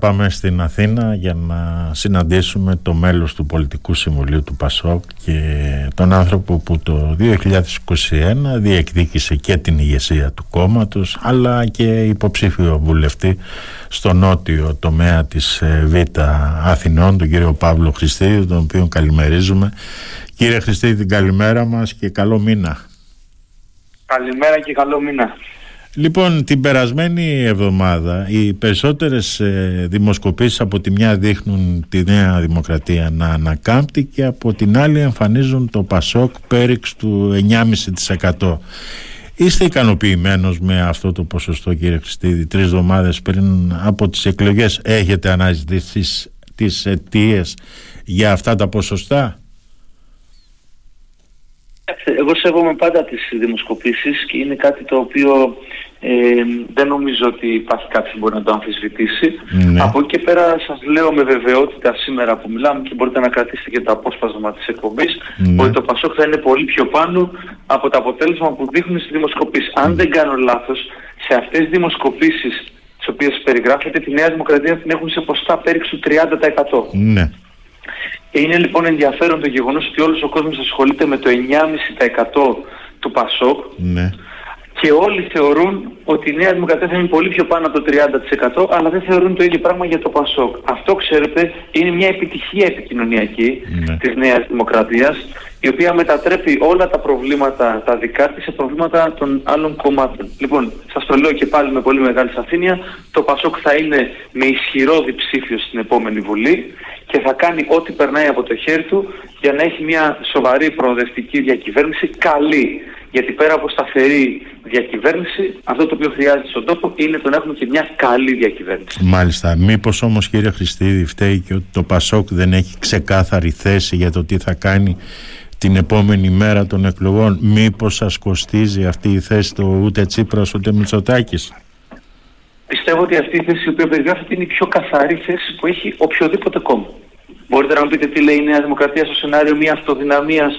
Πάμε στην Αθήνα για να συναντήσουμε το μέλος του Πολιτικού Συμβουλίου του ΠΑΣΟΚ και τον άνθρωπο που το 2021 διεκδίκησε και την ηγεσία του κόμματος αλλά και υποψήφιο βουλευτή στο νότιο τομέα της ε, Β' Αθηνών, τον κύριο Παύλο Χριστίδη, τον οποίο καλημερίζουμε. Κύριε Χριστίδη, την καλημέρα μας και καλό μήνα. Καλημέρα και καλό μήνα. Λοιπόν, την περασμένη εβδομάδα οι περισσότερες ε, δημοσκοπήσεις από τη μια δείχνουν τη Νέα Δημοκρατία να ανακάμπτει και από την άλλη εμφανίζουν το Πασόκ πέριξ του 9,5%. Είστε ικανοποιημένος με αυτό το ποσοστό κύριε Χριστίδη τρεις εβδομάδες πριν από τις εκλογές έχετε αναζητήσει τις αιτίες για αυτά τα ποσοστά; Εγώ σέβομαι πάντα τις δημοσκοπήσεις και είναι κάτι το οποίο ε, δεν νομίζω ότι υπάρχει κάποιος που μπορεί να το αμφισβητήσει. Ναι. Από εκεί και πέρα σας λέω με βεβαιότητα σήμερα που μιλάμε και μπορείτε να κρατήσετε και το απόσπασμα της εκπομπής ναι. ότι το Πασόκ θα είναι πολύ πιο πάνω από το αποτέλεσμα που δείχνουν στις δημοσκοπήσεις. Αν δεν κάνω λάθος, σε αυτές τις δημοσκοπήσεις τις οποίες περιγράφεται, τη Νέα Δημοκρατία την έχουν σε ποστά πέριξου 30%. Ναι. Είναι λοιπόν ενδιαφέρον το γεγονός ότι όλος ο κόσμος ασχολείται με το 9,5% του ΠΑΣΟΚ ναι. και όλοι θεωρούν ότι η Νέα Δημοκρατία θα είναι πολύ πιο πάνω από το 30% αλλά δεν θεωρούν το ίδιο πράγμα για το ΠΑΣΟΚ. Αυτό ξέρετε είναι μια επιτυχία επικοινωνιακή ναι. της Νέας Δημοκρατίας η οποία μετατρέπει όλα τα προβλήματα τα δικά της σε προβλήματα των άλλων κομμάτων. Λοιπόν, σας το λέω και πάλι με πολύ μεγάλη σαφήνεια, το ΠΑΣΟΚ θα είναι με ισχυρό διψήφιο στην επόμενη Βουλή και θα κάνει ό,τι περνάει από το χέρι του για να έχει μια σοβαρή προοδευτική διακυβέρνηση καλή. Γιατί πέρα από σταθερή διακυβέρνηση, αυτό το οποίο χρειάζεται στον τόπο είναι το να έχουμε και μια καλή διακυβέρνηση. Μάλιστα. Μήπως όμως κύριε Χριστίδη φταίει και ότι το Πασόκ δεν έχει ξεκάθαρη θέση για το τι θα κάνει την επόμενη μέρα των εκλογών; Μήπως σας κοστίζει αυτή η θέση του ούτε Τσίπρας ούτε Μητσοτάκης; Πιστεύω ότι αυτή η θέση που περιγράφεται είναι η πιο καθαρή θέση που έχει οποιοδήποτε κόμμα. Μπορείτε να μου πείτε τι λέει η Νέα Δημοκρατία στο σενάριο μια αυτοδυναμίας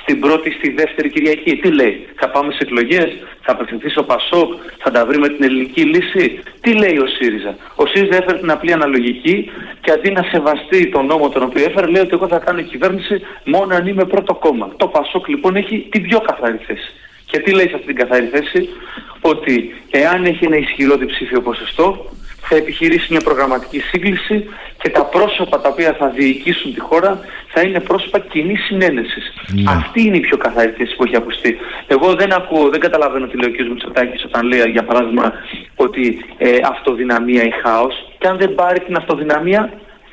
στην πρώτη, στη δεύτερη Κυριακή. Τι λέει, θα πάμε σε εκλογές, θα απευθυνθεί στο Πασόκ, θα τα βρει με την ελληνική λύση. Τι λέει ο ΣΥΡΙΖΑ. Ο ΣΥΡΙΖΑ έφερε την απλή αναλογική και αντί να σεβαστεί τον νόμο τον οποίο έφερε, λέει ότι εγώ θα κάνω κυβέρνηση μόνο αν είμαι πρώτο κόμμα. Το Πασόκ λοιπόν έχει την πιο καθαρή θέση. Και τι λέει σε αυτή την καθαρή θέση, ότι εάν έχει ένα ισχυρό διψήφιο ποσοστό, θα επιχειρήσει μια προγραμματική σύγκληση και τα πρόσωπα τα οποία θα διοικήσουν τη χώρα θα είναι πρόσωπα κοινής συνένεσης. Ναι. Αυτή είναι η πιο καθαρή θέση που έχει ακουστεί. Εγώ δεν ακούω, δεν καταλαβαίνω τι λέει ο κ. Μητσοτάκης όταν λέει για παράδειγμα ότι ε, αυτοδυναμία ή χάος και αν δεν πάρει την αυτοδυναμία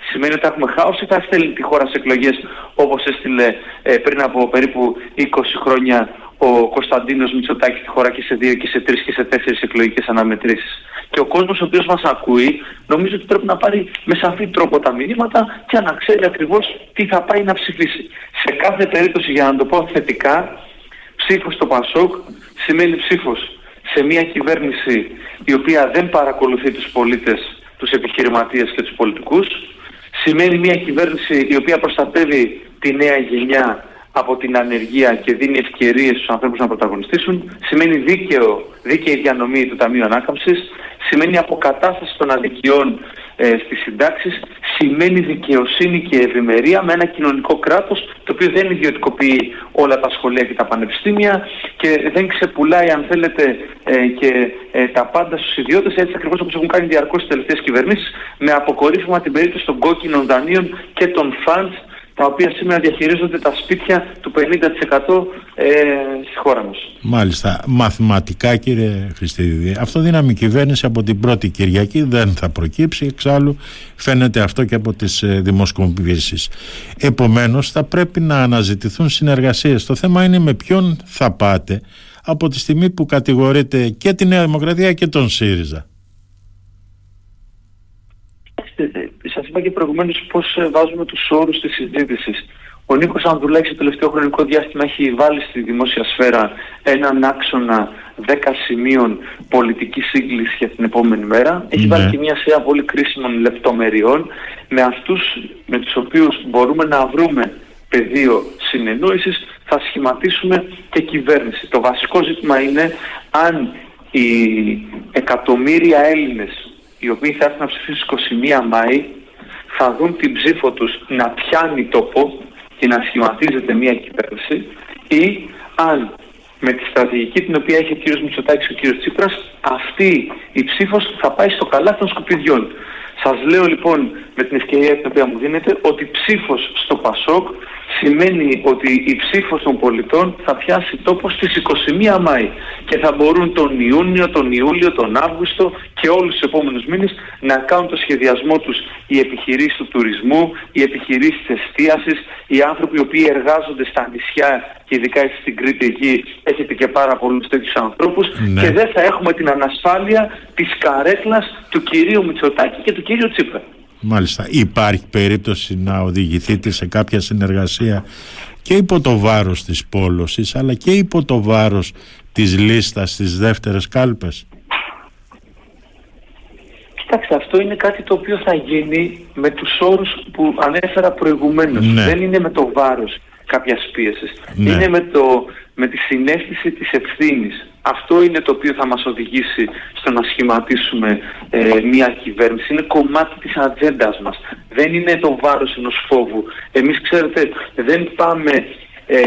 σημαίνει ότι θα έχουμε χάος ή θα στέλνει τη χώρα σε εκλογές όπως έστειλε ε, πριν από περίπου 20 χρόνια ο Κωνσταντίνος Μητσοτάκης τη χώρα και σε δύο και σε τρεις και σε τέσσερις εκλογικές αναμετρήσεις. Και ο κόσμος ο οποίος μας ακούει νομίζω ότι πρέπει να πάρει με σαφή τρόπο τα μηνύματα και να ξέρει ακριβώς τι θα πάει να ψηφίσει. Σε κάθε περίπτωση για να το πω θετικά, ψήφος στο Πασόκ σημαίνει ψήφος σε μια κυβέρνηση η οποία δεν παρακολουθεί τους πολίτες, τους επιχειρηματίες και τους πολιτικούς. Σημαίνει μια κυβέρνηση η οποία προστατεύει τη νέα γενιά από την ανεργία και δίνει ευκαιρίες στους ανθρώπους να πρωταγωνιστήσουν, σημαίνει δίκαιο, δίκαιη διανομή του Ταμείου Ανάκαμψης, σημαίνει αποκατάσταση των αδικιών ε, στις συντάξεις, σημαίνει δικαιοσύνη και ευημερία με ένα κοινωνικό κράτος το οποίο δεν ιδιωτικοποιεί όλα τα σχολεία και τα πανεπιστήμια και δεν ξεπουλάει αν θέλετε ε, και ε, τα πάντα στους ιδιώτες έτσι ακριβώς όπως έχουν κάνει διαρκώς τις τελευταίες κυβερνήσεις με αποκορύφωμα την περίπτωση των κόκκινων δανείων και των funds τα οποία σήμερα διαχειρίζονται τα σπίτια του 50% ε, στη χώρα μας. Μάλιστα. Μαθηματικά κύριε Χριστίδη, αυτοδύναμη κυβέρνηση από την πρώτη Κυριακή δεν θα προκύψει, εξάλλου φαίνεται αυτό και από τις ε, δημοσκοπήσεις. Επομένως θα πρέπει να αναζητηθούν συνεργασίες. Το θέμα είναι με ποιον θα πάτε από τη στιγμή που κατηγορείτε και τη Νέα Δημοκρατία και τον ΣΥΡΙΖΑ. Σας είπα και προηγουμένως πώς ε, βάζουμε τους όρους της συζήτησης. Ο Νίκος Ανδρουλάκης το τελευταίο χρονικό διάστημα έχει βάλει στη δημόσια σφαίρα έναν άξονα 10 σημείων πολιτικής σύγκλησης για την επόμενη μέρα. Έχει ναι. βάλει και μια σειρά πολύ κρίσιμων λεπτομεριών με αυτούς με τους οποίους μπορούμε να βρούμε πεδίο συνεννόησης θα σχηματίσουμε και κυβέρνηση. Το βασικό ζήτημα είναι αν οι εκατομμύρια Έλληνες οι οποίοι θα έρθουν να ψηφίσουν 21 Μάη θα δουν την ψήφο τους να πιάνει τόπο και να σχηματίζεται μια κυβέρνηση ή αν με τη στρατηγική την οποία έχει ο κ. Μητσοτάκης και ο κ. Τσίπρας αυτή η ψήφος θα πάει στο καλά των σκουπιδιών. Σας λέω λοιπόν με την ευκαιρία την οποία μου δίνετε ότι ψήφος στο ΠΑΣΟΚ σημαίνει ότι η ψήφος των πολιτών θα πιάσει τόπο στις 21 Μάη και θα μπορούν τον Ιούνιο, τον Ιούλιο, τον Αύγουστο και όλους τους επόμενους μήνες να κάνουν το σχεδιασμό τους οι επιχειρήσεις του τουρισμού, οι επιχειρήσεις της εστίασης, οι άνθρωποι οι οποίοι εργάζονται στα νησιά και ειδικά εσείς στην Κρήτη εκεί έχετε και πάρα πολλούς τέτοιους ανθρώπους Ναι. και δεν θα έχουμε την ανασφάλεια της καρέκλας του κυρίου Μητσοτάκη και του κυρίου Τσίπρα. Μάλιστα. Υπάρχει περίπτωση να οδηγηθείτε σε κάποια συνεργασία και υπό το βάρος της πόλωσης αλλά και υπό το βάρος της λίστας στις δεύτερες κάλπες. Κοιτάξτε, αυτό είναι κάτι το οποίο θα γίνει με τους όρους που ανέφερα προηγουμένως. Ναι. Δεν είναι με το βάρος κάποιας πίεσης. Ναι. Είναι με, το, με τη συνέστηση της ευθύνης. Αυτό είναι το οποίο θα μας οδηγήσει στο να σχηματίσουμε ε, μια κυβέρνηση. Είναι κομμάτι της ατζέντας μας. Δεν είναι το βάρος ενός φόβου. Εμείς, ξέρετε, δεν πάμε ε,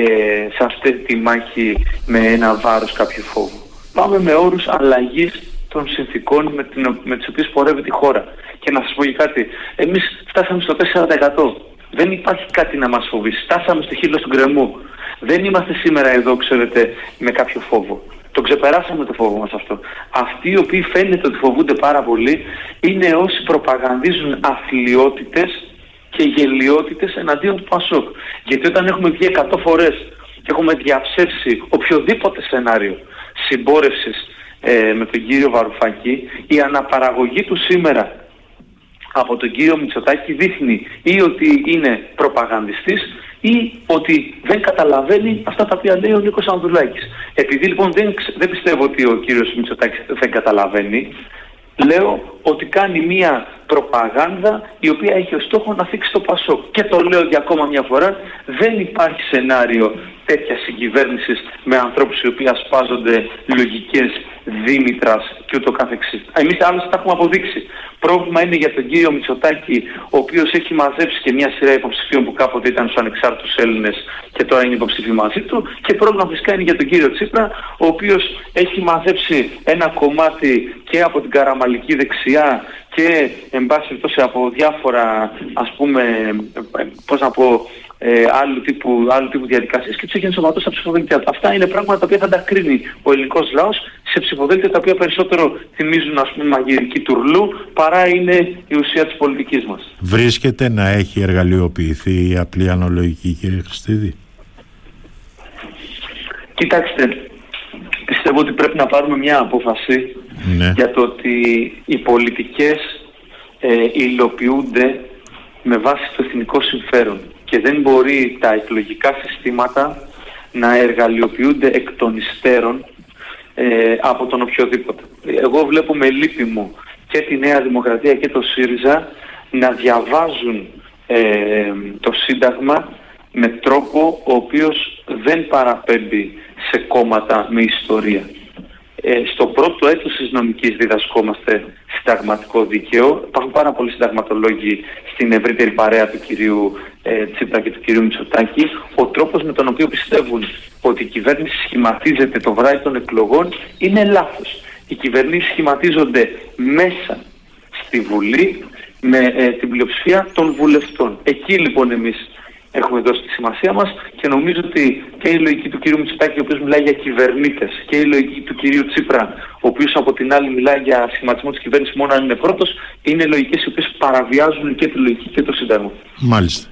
σε αυτή τη μάχη με ένα βάρος κάποιου φόβου. Πάμε με όρους αλλαγής των συνθήκων με, την, με τις οποίες πορεύεται η χώρα. Και να σας πω και κάτι, εμείς φτάσαμε στο 4%. Δεν υπάρχει κάτι να μας φοβήσει. Φτάσαμε στο χείλος του γκρεμού. Δεν είμαστε σήμερα εδώ, ξέρετε, με κάποιο φόβο. Το ξεπεράσαμε το φόβο μας αυτό. Αυτοί οι οποίοι φαίνεται ότι φοβούνται πάρα πολύ είναι όσοι προπαγανδίζουν αθλειότητες και γελιότητες εναντίον του Πασόκ. Γιατί όταν έχουμε βγει 100 φορές και έχουμε διαψεύσει οποιοδήποτε σενάριο συμπόρευσης ε, με τον κύριο Βαρουφάκη, η αναπαραγωγή του σήμερα από τον κύριο Μητσοτάκη δείχνει ή ότι είναι προπαγανδιστής ή ότι δεν καταλαβαίνει αυτά τα οποία λέει ο Νίκος Ανδρουλάκης. Επειδή λοιπόν δεν, ξε- δεν πιστεύω ότι ο κύριος Μητσοτάκης δεν καταλαβαίνει, λέω ότι κάνει μία προπαγάνδα η οποία έχει ως στόχο να θίξει το Πασόκ. Και το λέω για ακόμα μια φορά, δεν υπάρχει σενάριο τέτοιας συγκυβέρνησης με ανθρώπους οι οποίοι ασπάζονται λογικές Δήμητρας και ούτω καθεξής. Εμείς άλλωστε τα έχουμε αποδείξει. Πρόβλημα είναι για τον κύριο Μητσοτάκη, ο οποίος έχει μαζέψει και μια σειρά υποψηφίων που κάποτε ήταν στους ανεξάρτητους Έλληνες και τώρα είναι υποψήφιοι μαζί του. Και πρόβλημα φυσικά είναι για τον κύριο Τσίπρα, ο οποίος έχει μαζέψει ένα κομμάτι και από την καραμαλική δεξιά και εν πάση περιπτώσει από διάφορα ας πούμε, ε, πώς να πω, ε, άλλου, τύπου, άλλου τύπου διαδικασίες και τους έχει ενσωματώσει στα ψηφοδέλτια του. Αυτά είναι πράγματα τα οποία θα τα κρίνει ο ελληνικός λαός σε ψηφοδέλτια τα οποία περισσότερο θυμίζουν ας πούμε μαγειρική τουρλού παρά είναι η ουσία της πολιτικής μας. Βρίσκεται να έχει εργαλειοποιηθεί η απλή αναλογική κύριε Χριστίδη; Κοιτάξτε, πιστεύω ότι πρέπει να πάρουμε μια απόφαση Ναι. για το ότι οι πολιτικές ε, υλοποιούνται με βάση το εθνικό συμφέρον και δεν μπορεί τα εκλογικά συστήματα να εργαλειοποιούνται εκ των υστέρων ε, από τον οποιοδήποτε. Εγώ βλέπω με λύπη μου και τη Νέα Δημοκρατία και το ΣΥΡΙΖΑ να διαβάζουν ε, το Σύνταγμα με τρόπο ο οποίος δεν παραπέμπει σε κόμματα με ιστορία. Ε, στο πρώτο έτος της νομικής διδασκόμαστε συνταγματικό δίκαιο. Υπάρχουν πάρα πολλοί συνταγματολόγοι στην ευρύτερη παρέα του κυρίου ε, Τσίπρα και του κυρίου Μητσοτάκη. Ο τρόπος με τον οποίο πιστεύουν ότι η κυβέρνηση σχηματίζεται το βράδυ των εκλογών είναι λάθος. Οι κυβερνήσεις σχηματίζονται μέσα στη Βουλή με ε, την πλειοψηφία των βουλευτών. Εκεί λοιπόν εμείς έχουμε δώσει τη σημασία μας και νομίζω ότι και η λογική του κυρίου Μητσοτάκη, ο οποίος μιλάει για κυβερνήτες, και η λογική του κυρίου Τσίπρα, ο οποίος από την άλλη μιλάει για σχηματισμό της κυβέρνησης μόνο αν είναι πρώτος, είναι λογικές οι οποίες παραβιάζουν και τη λογική και το Σύνταγμα. Μάλιστα.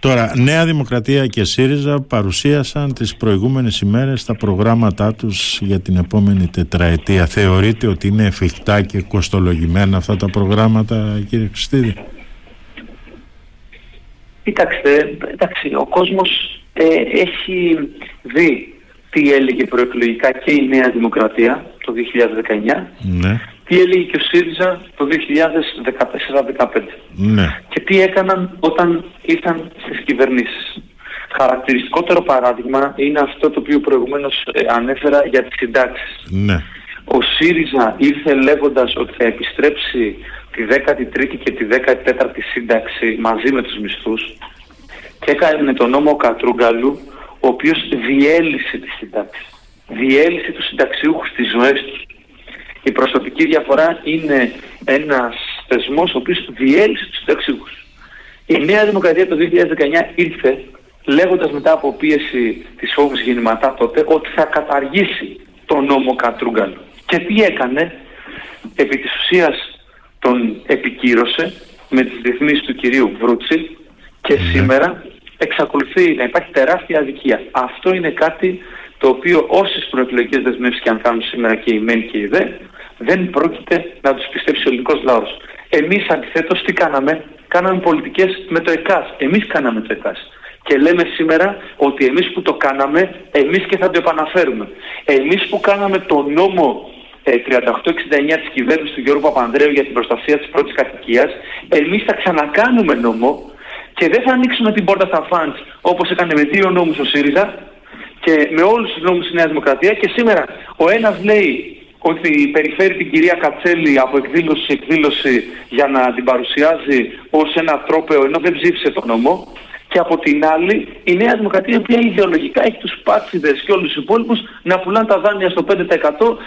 Τώρα, Νέα Δημοκρατία και ΣΥΡΙΖΑ παρουσίασαν τις προηγούμενες ημέρες τα προγράμματά τους για την επόμενη τετραετία. Θεωρείτε ότι είναι εφικτά και κοστολογημένα αυτά τα προγράμματα, κύριε Χριστίδη; Κοιτάξτε, εντάξει, ο κόσμος ε, έχει δει τι έλεγε προεκλογικά και η Νέα Δημοκρατία το 2019, Ναι, τι έλεγε και ο ΣΥΡΙΖΑ το 2014-2015 ναι, και τι έκαναν όταν ήρθαν στις κυβερνήσεις. Χαρακτηριστικότερο παράδειγμα είναι αυτό το οποίο προηγουμένως ε, ανέφερα για τις συντάξεις. ναι, Ο ΣΥΡΙΖΑ ήρθε λέγοντας ότι θα επιστρέψει τη 13η και τη 14η σύνταξη μαζί με τους μισθούς και έκανε τον νόμο Κατρούγκαλου ο οποίος διέλυσε τη σύνταξη. Διέλυσε τους συνταξιούχους στις ζωές τους. Η προσωπική διαφορά είναι ένας θεσμός ο οποίος διέλυσε τους συνταξιούχους. Η Νέα Δημοκρατία το 2019 ήρθε λέγοντας μετά από πίεση της φόβους γεννηματά τότε ότι θα καταργήσει τον νόμο Κατρούγκαλου. Και τι έκανε, επί της ουσίας τον επικύρωσε με τις ρυθμίσεις του κυρίου Βρούτσι και ναι. σήμερα εξακολουθεί να υπάρχει τεράστια αδικία. Αυτό είναι κάτι το οποίο όσες προεκλογικές δεσμεύσεις και αν κάνουν σήμερα και η ΜΕΝ και η ΔΕ δεν πρόκειται να τους πιστέψει ο ελληνικός λαός. Εμείς αντιθέτως τι κάναμε, κάναμε πολιτικές με το ΕΚΑΣ. Εμείς κάναμε το ΕΚΑΣ. Και λέμε σήμερα ότι εμείς που το κάναμε, εμείς και θα το επαναφέρουμε. Εμείς που κάναμε το νόμο 3869 ε, της κυβέρνησης του Γιώργου Παπανδρέου για την προστασία της πρώτης κατοικίας, εμείς θα ξανακάνουμε νόμο και δεν θα ανοίξουμε την πόρτα στα φαντς όπως έκανε με δύο νόμους ο ΣΥΡΙΖΑ και με όλους τους νόμους της Νέας Δημοκρατίας. Και σήμερα ο ένας λέει ότι περιφέρει την κυρία Κατσέλη από εκδήλωση σε εκδήλωση για να την παρουσιάζει ως ένα τρόπεο ενώ δεν ψήφισε το νόμο και από την άλλη η Νέα Δημοκρατία η οποία ιδεολογικά έχει τους πάτσιδες και όλους τους υπόλοιπους να πουλάνε τα δάνεια στο 5%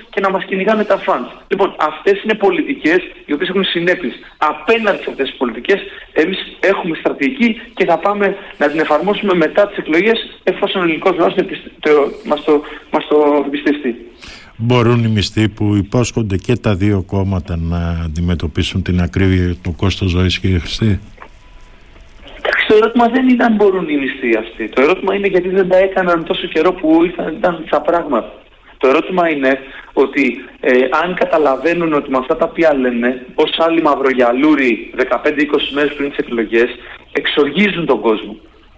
και να μας κυνηγάνε τα φαντς. Λοιπόν, αυτές είναι πολιτικές οι οποίες έχουν συνέπειες. Απέναντι σε αυτές τις πολιτικές εμείς έχουμε στρατηγική και θα πάμε να την εφαρμόσουμε μετά τις εκλογές εφόσον ο ελληνικός λαός μας το, μας το εμπιστευτεί. Μπορούν οι μισθοί που υπόσχονται και τα δύο κόμματα να αντιμετωπίσουν την ακρίβεια του κόστος ζωής και Χριστή το ερώτημα δεν είναι αν μπορούν οι μισθοί αυτοί. Το ερώτημα είναι γιατί δεν τα έκαναν τόσο καιρό που ήταν στα πράγματα. Το ερώτημα είναι ότι ε, αν καταλαβαίνουν ότι με αυτά τα οποία λένε ως άλλοι μαυρογιαλούροι 15-20 μέρες πριν τις εκλογές εξοργίζουν τον κόσμο.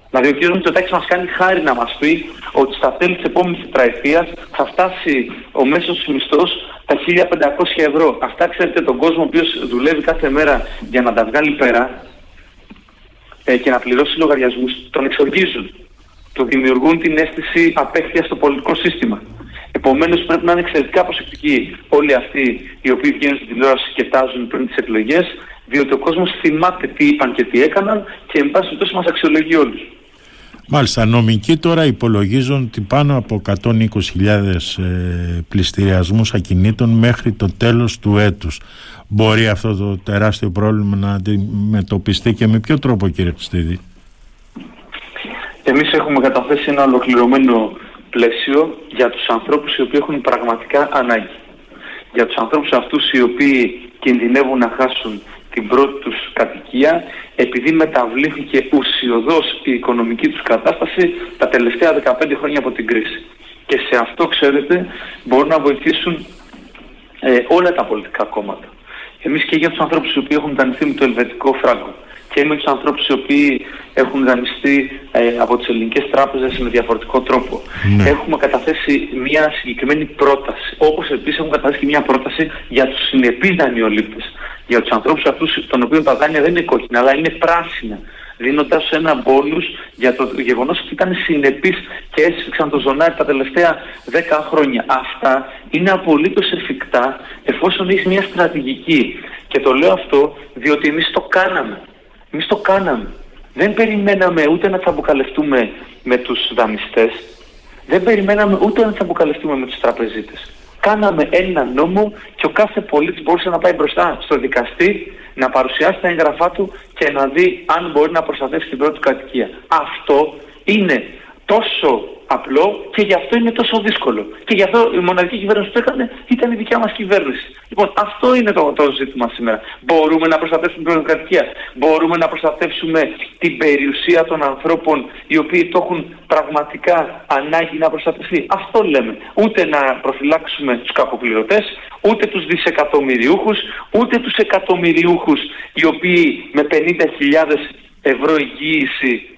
Δηλαδή ο κ. Μητσοτάκης μας κάνει χάρη να μας πει ότι στα τέλη της επόμενης τετραετίας θα φτάσει ο μέσος μισθός τα 1500 ευρώ. Αυτά ξέρετε τον κόσμο ο οποίος δουλεύει κάθε μέρα για να τα βγάλει πέρα ε, και να πληρώσει λογαριασμούς τον εξοργίζουν. Το δημιουργούν την αίσθηση απέχθειας στο πολιτικό σύστημα. Επομένως πρέπει να είναι εξαιρετικά προσεκτικοί όλοι αυτοί οι οποίοι βγαίνουν στην τηλεόραση και τάζουν πριν τις εκλογές διότι ο κόσμος θυμάται τι είπαν και τι έκαναν και εν πάση τόσο μας αξιολογεί όλους. Μάλιστα, νομικοί τώρα υπολογίζουν ότι πάνω από 120.000 ε, πληστηριασμούς ακινήτων μέχρι το τέλος του έτους. Μπορεί αυτό το τεράστιο πρόβλημα να αντιμετωπιστεί και με ποιο τρόπο κύριε Χριστίδη; Εμείς έχουμε καταθέσει ένα ολοκληρωμένο πλαίσιο για τους ανθρώπους οι οποίοι έχουν πραγματικά ανάγκη. Για τους ανθρώπους αυτούς οι οποίοι κινδυνεύουν να χάσουν την πρώτη τους κατοικία επειδή μεταβλήθηκε ουσιοδός η οικονομική τους κατάσταση τα τελευταία 15 χρόνια από την κρίση. Και σε αυτό, ξέρετε, μπορούν να βοηθήσουν ε, όλα τα πολιτικά κόμματα. Εμείς και για τους ανθρώπους οι οποίοι έχουν δανειστεί με το ελβετικό φράγκο και με τους ανθρώπους οι οποίοι έχουν δανειστεί ε, από τις ελληνικές τράπεζες με διαφορετικό τρόπο. Ναι. Έχουμε καταθέσει μια συγκεκριμένη πρόταση, όπως επίσης έχουμε καταθέσει και μια πρόταση για τους συνεπείς δανειολήπτες. Για τους ανθρώπους αυτούς των οποίων τα δάνεια δεν είναι κόκκινα, αλλά είναι πράσινα δίνοντας ένα μπόνους για το γεγονός ότι ήταν συνεπείς και έσφιξαν το ζωνάρι τα τελευταία 10 χρόνια. Αυτά είναι απολύτως εφικτά εφόσον έχεις μια στρατηγική. Και το λέω αυτό διότι εμείς το κάναμε. Εμείς το κάναμε. Δεν περιμέναμε ούτε να τσαμποκαλευτούμε με τους δανειστές. Δεν περιμέναμε ούτε να τσαμποκαλευτούμε με τους τραπεζίτες. Κάναμε ένα νόμο και ο κάθε πολίτης μπορούσε να πάει μπροστά στο δικαστή, να παρουσιάσει τα έγγραφά του και να δει αν μπορεί να προστατεύσει την πρώτη κατοικία. Αυτό είναι τόσο απλό και γι' αυτό είναι τόσο δύσκολο. Και γι' αυτό η μοναδική κυβέρνηση που έκανε ήταν η δικιά μας κυβέρνηση. Λοιπόν, αυτό είναι το, το ζήτημα σήμερα. Μπορούμε να προστατεύσουμε την δημοκρατία. Μπορούμε να προστατεύσουμε την περιουσία των ανθρώπων οι οποίοι το έχουν πραγματικά ανάγκη να προστατευτεί. Αυτό λέμε. Ούτε να προφυλάξουμε τους κακοπληρωτές, ούτε τους δισεκατομμυριούχους, ούτε τους εκατομμυριούχους οι οποίοι με 50.000 ευρώ εγγύηση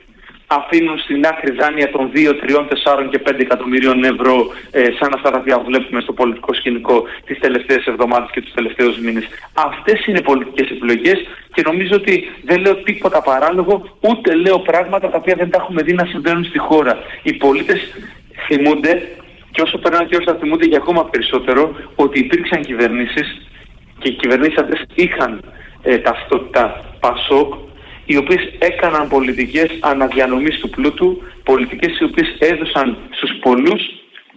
αφήνουν στην άκρη δάνεια των 2, 3, 4 και 5 εκατομμυρίων ευρώ ε, σαν αυτά τα οποία βλέπουμε στο πολιτικό σκηνικό τις τελευταίες εβδομάδες και τους τελευταίους μήνες. Αυτές είναι πολιτικές επιλογές και νομίζω ότι δεν λέω τίποτα παράλογο, ούτε λέω πράγματα τα οποία δεν τα έχουμε δει να συμβαίνουν στη χώρα. Οι πολίτες θυμούνται και όσο περνάνε και όσο θα θυμούνται για ακόμα περισσότερο ότι υπήρξαν κυβερνήσεις και οι κυβερνήσεις αυτές είχαν ε, ταυτότητα Πασόκ οι οποίες έκαναν πολιτικές αναδιανομής του πλούτου, πολιτικές οι οποίες έδωσαν στους πολλούς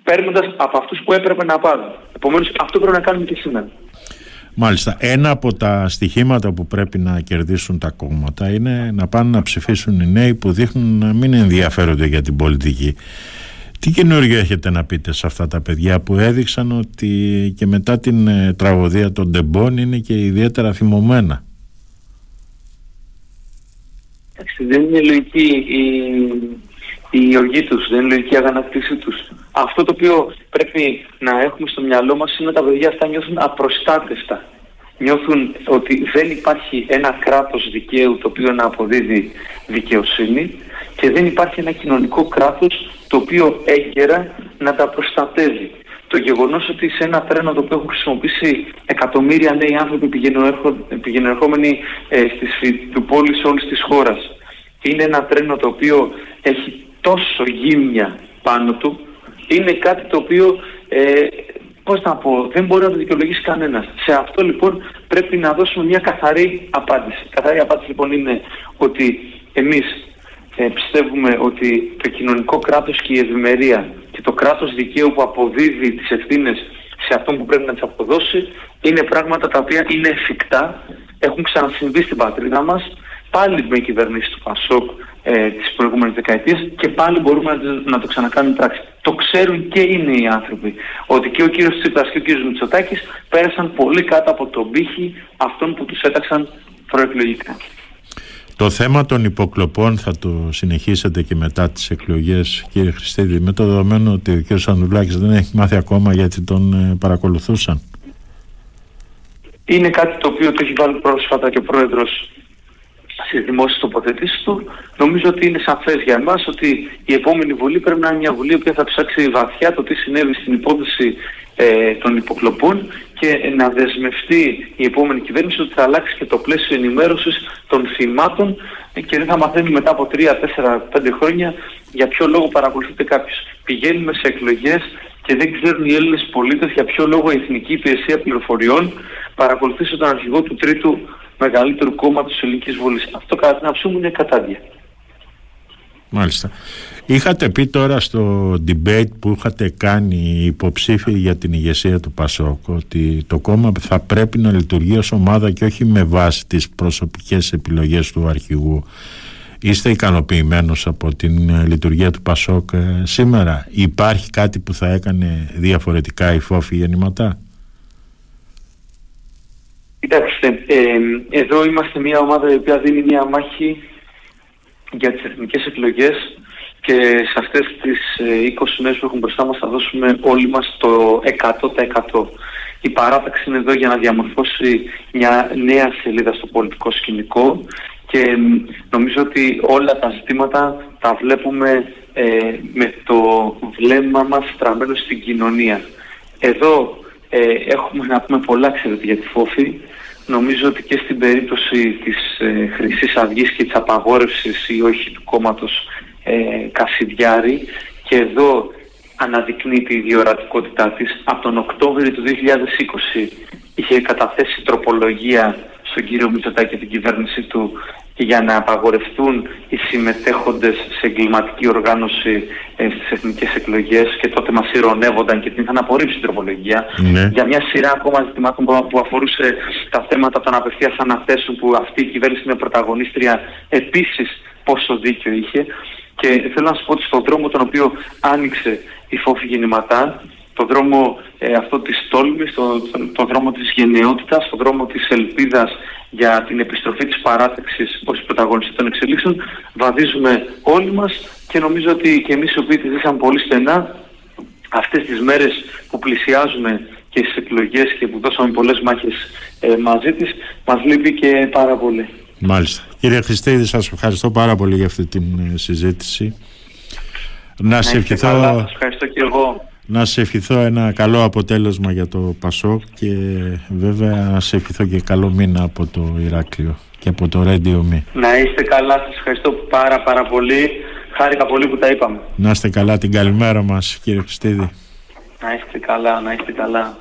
παίρνοντας από αυτούς που έπρεπε να πάρουν. Επομένως αυτό πρέπει να κάνουμε και σήμερα. Μάλιστα. Ένα από τα στοιχήματα που πρέπει να κερδίσουν τα κόμματα είναι να πάνε να ψηφίσουν οι νέοι που δείχνουν να μην ενδιαφέρονται για την πολιτική. Τι καινούργιο έχετε να πείτε σε αυτά τα παιδιά που έδειξαν ότι και μετά την ε, τραγωδία των Ντεμπών είναι και ιδιαίτερα θυμωμένα; Δεν είναι λογική η, η οργή τους, δεν είναι λογική η αγανακτήση τους. Αυτό το οποίο πρέπει να έχουμε στο μυαλό μας είναι ότι τα παιδιά αυτά νιώθουν απροστάτευτα. Νιώθουν ότι δεν υπάρχει ένα κράτος δικαίου το οποίο να αποδίδει δικαιοσύνη και δεν υπάρχει ένα κοινωνικό κράτος το οποίο έγκαιρα να τα προστατεύει. Το γεγονός ότι σε ένα τρένο το οποίο έχουν χρησιμοποιήσει εκατομμύρια νέοι άνθρωποι πηγαινερχόμενοι ε, στις του πόλης όλης της χώρας είναι ένα τρένο το οποίο έχει τόσο γύμνια πάνω του είναι κάτι το οποίο ε, πώς να πω, δεν μπορεί να το δικαιολογήσει κανένας. Σε αυτό λοιπόν πρέπει να δώσουμε μια καθαρή απάντηση. Καθαρή απάντηση λοιπόν είναι ότι εμείς ε, πιστεύουμε ότι το κοινωνικό κράτος και η ευημερία και το κράτος δικαίου που αποδίδει τις ευθύνες σε αυτόν που πρέπει να τις αποδώσει είναι πράγματα τα οποία είναι εφικτά, έχουν ξανασυμβεί στην πατρίδα μας πάλι με κυβερνήσει του Πασόκ ε, τις προηγούμενες δεκαετίες και πάλι μπορούμε να, να το ξανακάνουμε πράξη. Το ξέρουν και είναι οι άνθρωποι ότι και ο κύριος Τσίπρας και ο κύριος Μητσοτάκης πέρασαν πολύ κάτω από τον πύχη αυτών που τους έταξαν προεκλογικά. Το θέμα των υποκλοπών θα το συνεχίσετε και μετά τις εκλογές κύριε Χριστίδη με το δεδομένο ότι ο κύριος Ανδουλάκης δεν έχει μάθει ακόμα γιατί τον ε, παρακολουθούσαν. Είναι κάτι το οποίο το έχει βάλει πρόσφατα και ο πρόεδρος στις δημόσιες τοποθετήσεις του, νομίζω ότι είναι σαφές για εμάς ότι η επόμενη Βουλή πρέπει να είναι μια Βουλή που θα ψάξει βαθιά το τι συνέβη στην υπόθεση ε, των υποκλοπών και να δεσμευτεί η επόμενη κυβέρνηση ότι θα αλλάξει και το πλαίσιο ενημέρωσης των θυμάτων και δεν θα μαθαίνει μετά από 3, 4, 5 χρόνια για ποιο λόγο παρακολουθείται κάποιο. Πηγαίνουμε σε εκλογές και δεν ξέρουν οι Έλληνες πολίτες για ποιο λόγο η Εθνική Υπηρεσία Πληροφοριών παρακολουθήσει τον αρχηγό του Τρίτου μεγαλύτερου κόμματο της Ελληνικής Βουλής. Αυτό κατά την άποψή μου είναι κατάδια. Μάλιστα. Είχατε πει τώρα στο debate που είχατε κάνει υποψήφιοι για την ηγεσία του Πασόκ ότι το κόμμα θα πρέπει να λειτουργεί ως ομάδα και όχι με βάση τις προσωπικές επιλογές του αρχηγού. Είστε ικανοποιημένος από την λειτουργία του Πασόκ ε, σήμερα; Υπάρχει κάτι που θα έκανε διαφορετικά η φόφη γεννηματά; Κοιτάξτε, ε, εδώ είμαστε μια ομάδα η οποία δίνει μια μάχη για τις εθνικές εκλογές και σε αυτές τις 20 ε, μέρες που έχουν μπροστά μας θα δώσουμε όλοι μας το 100%. Η παράταξη είναι εδώ για να διαμορφώσει μια νέα σελίδα στο πολιτικό σκηνικό και νομίζω ότι όλα τα ζητήματα τα βλέπουμε ε, με το βλέμμα μας στραμμένο στην κοινωνία. Εδώ ε, έχουμε να πούμε πολλά ξέρετε για τη φόφη. Νομίζω ότι και στην περίπτωση της ε, χρυσής Αυγής και της απαγόρευσης ή όχι του κόμματος ε, Κασιδιάρη και εδώ αναδεικνύει η διορατικότητά της. Από τον Οκτώβριο του 2020 είχε καταθέσει τροπολογία στον κύριο Μητσοτάκη και την κυβέρνηση του για να απαγορευτούν οι συμμετέχοντες σε εγκληματική οργάνωση ε, στις εθνικές εκλογές και τότε μας ηρωνεύονταν και την είχαν απορρίψει την τροπολογία ναι. για μια σειρά ακόμα ζητημάτων που αφορούσε τα θέματα των απευθείας αναθέσεων που αυτή η κυβέρνηση είναι πρωταγωνίστρια επίσης πόσο δίκιο είχε και θέλω να σας πω ότι στον δρόμο τον οποίο άνοιξε η φόφη γεννηματά το δρόμο ε, αυτό της τόλμης, το, το, δρόμο της γενναιότητας, το δρόμο της ελπίδας για την επιστροφή της παράταξης ως πρωταγωνιστή των εξελίξεων βαδίζουμε όλοι μας και νομίζω ότι και εμείς οι οποίοι τη ζήσαμε πολύ στενά αυτές τις μέρες που πλησιάζουμε και στις εκλογές και που δώσαμε πολλές μάχες ε, μαζί της μας λείπει και πάρα πολύ. Μάλιστα. Κύριε Χριστίδη, σας ευχαριστώ πάρα πολύ για αυτή την ε, συζήτηση. Να, σε ευχηθώ... Καλά, ευχαριστώ και εγώ να σε ευχηθώ ένα καλό αποτέλεσμα για το Πασόκ και βέβαια να σε ευχηθώ και καλό μήνα από το Ηράκλειο και από το Radio Me. Να είστε καλά, σας ευχαριστώ πάρα πάρα πολύ. Χάρηκα πολύ που τα είπαμε. Να είστε καλά την καλημέρα μας κύριε Χριστίδη. Να είστε καλά, να είστε καλά.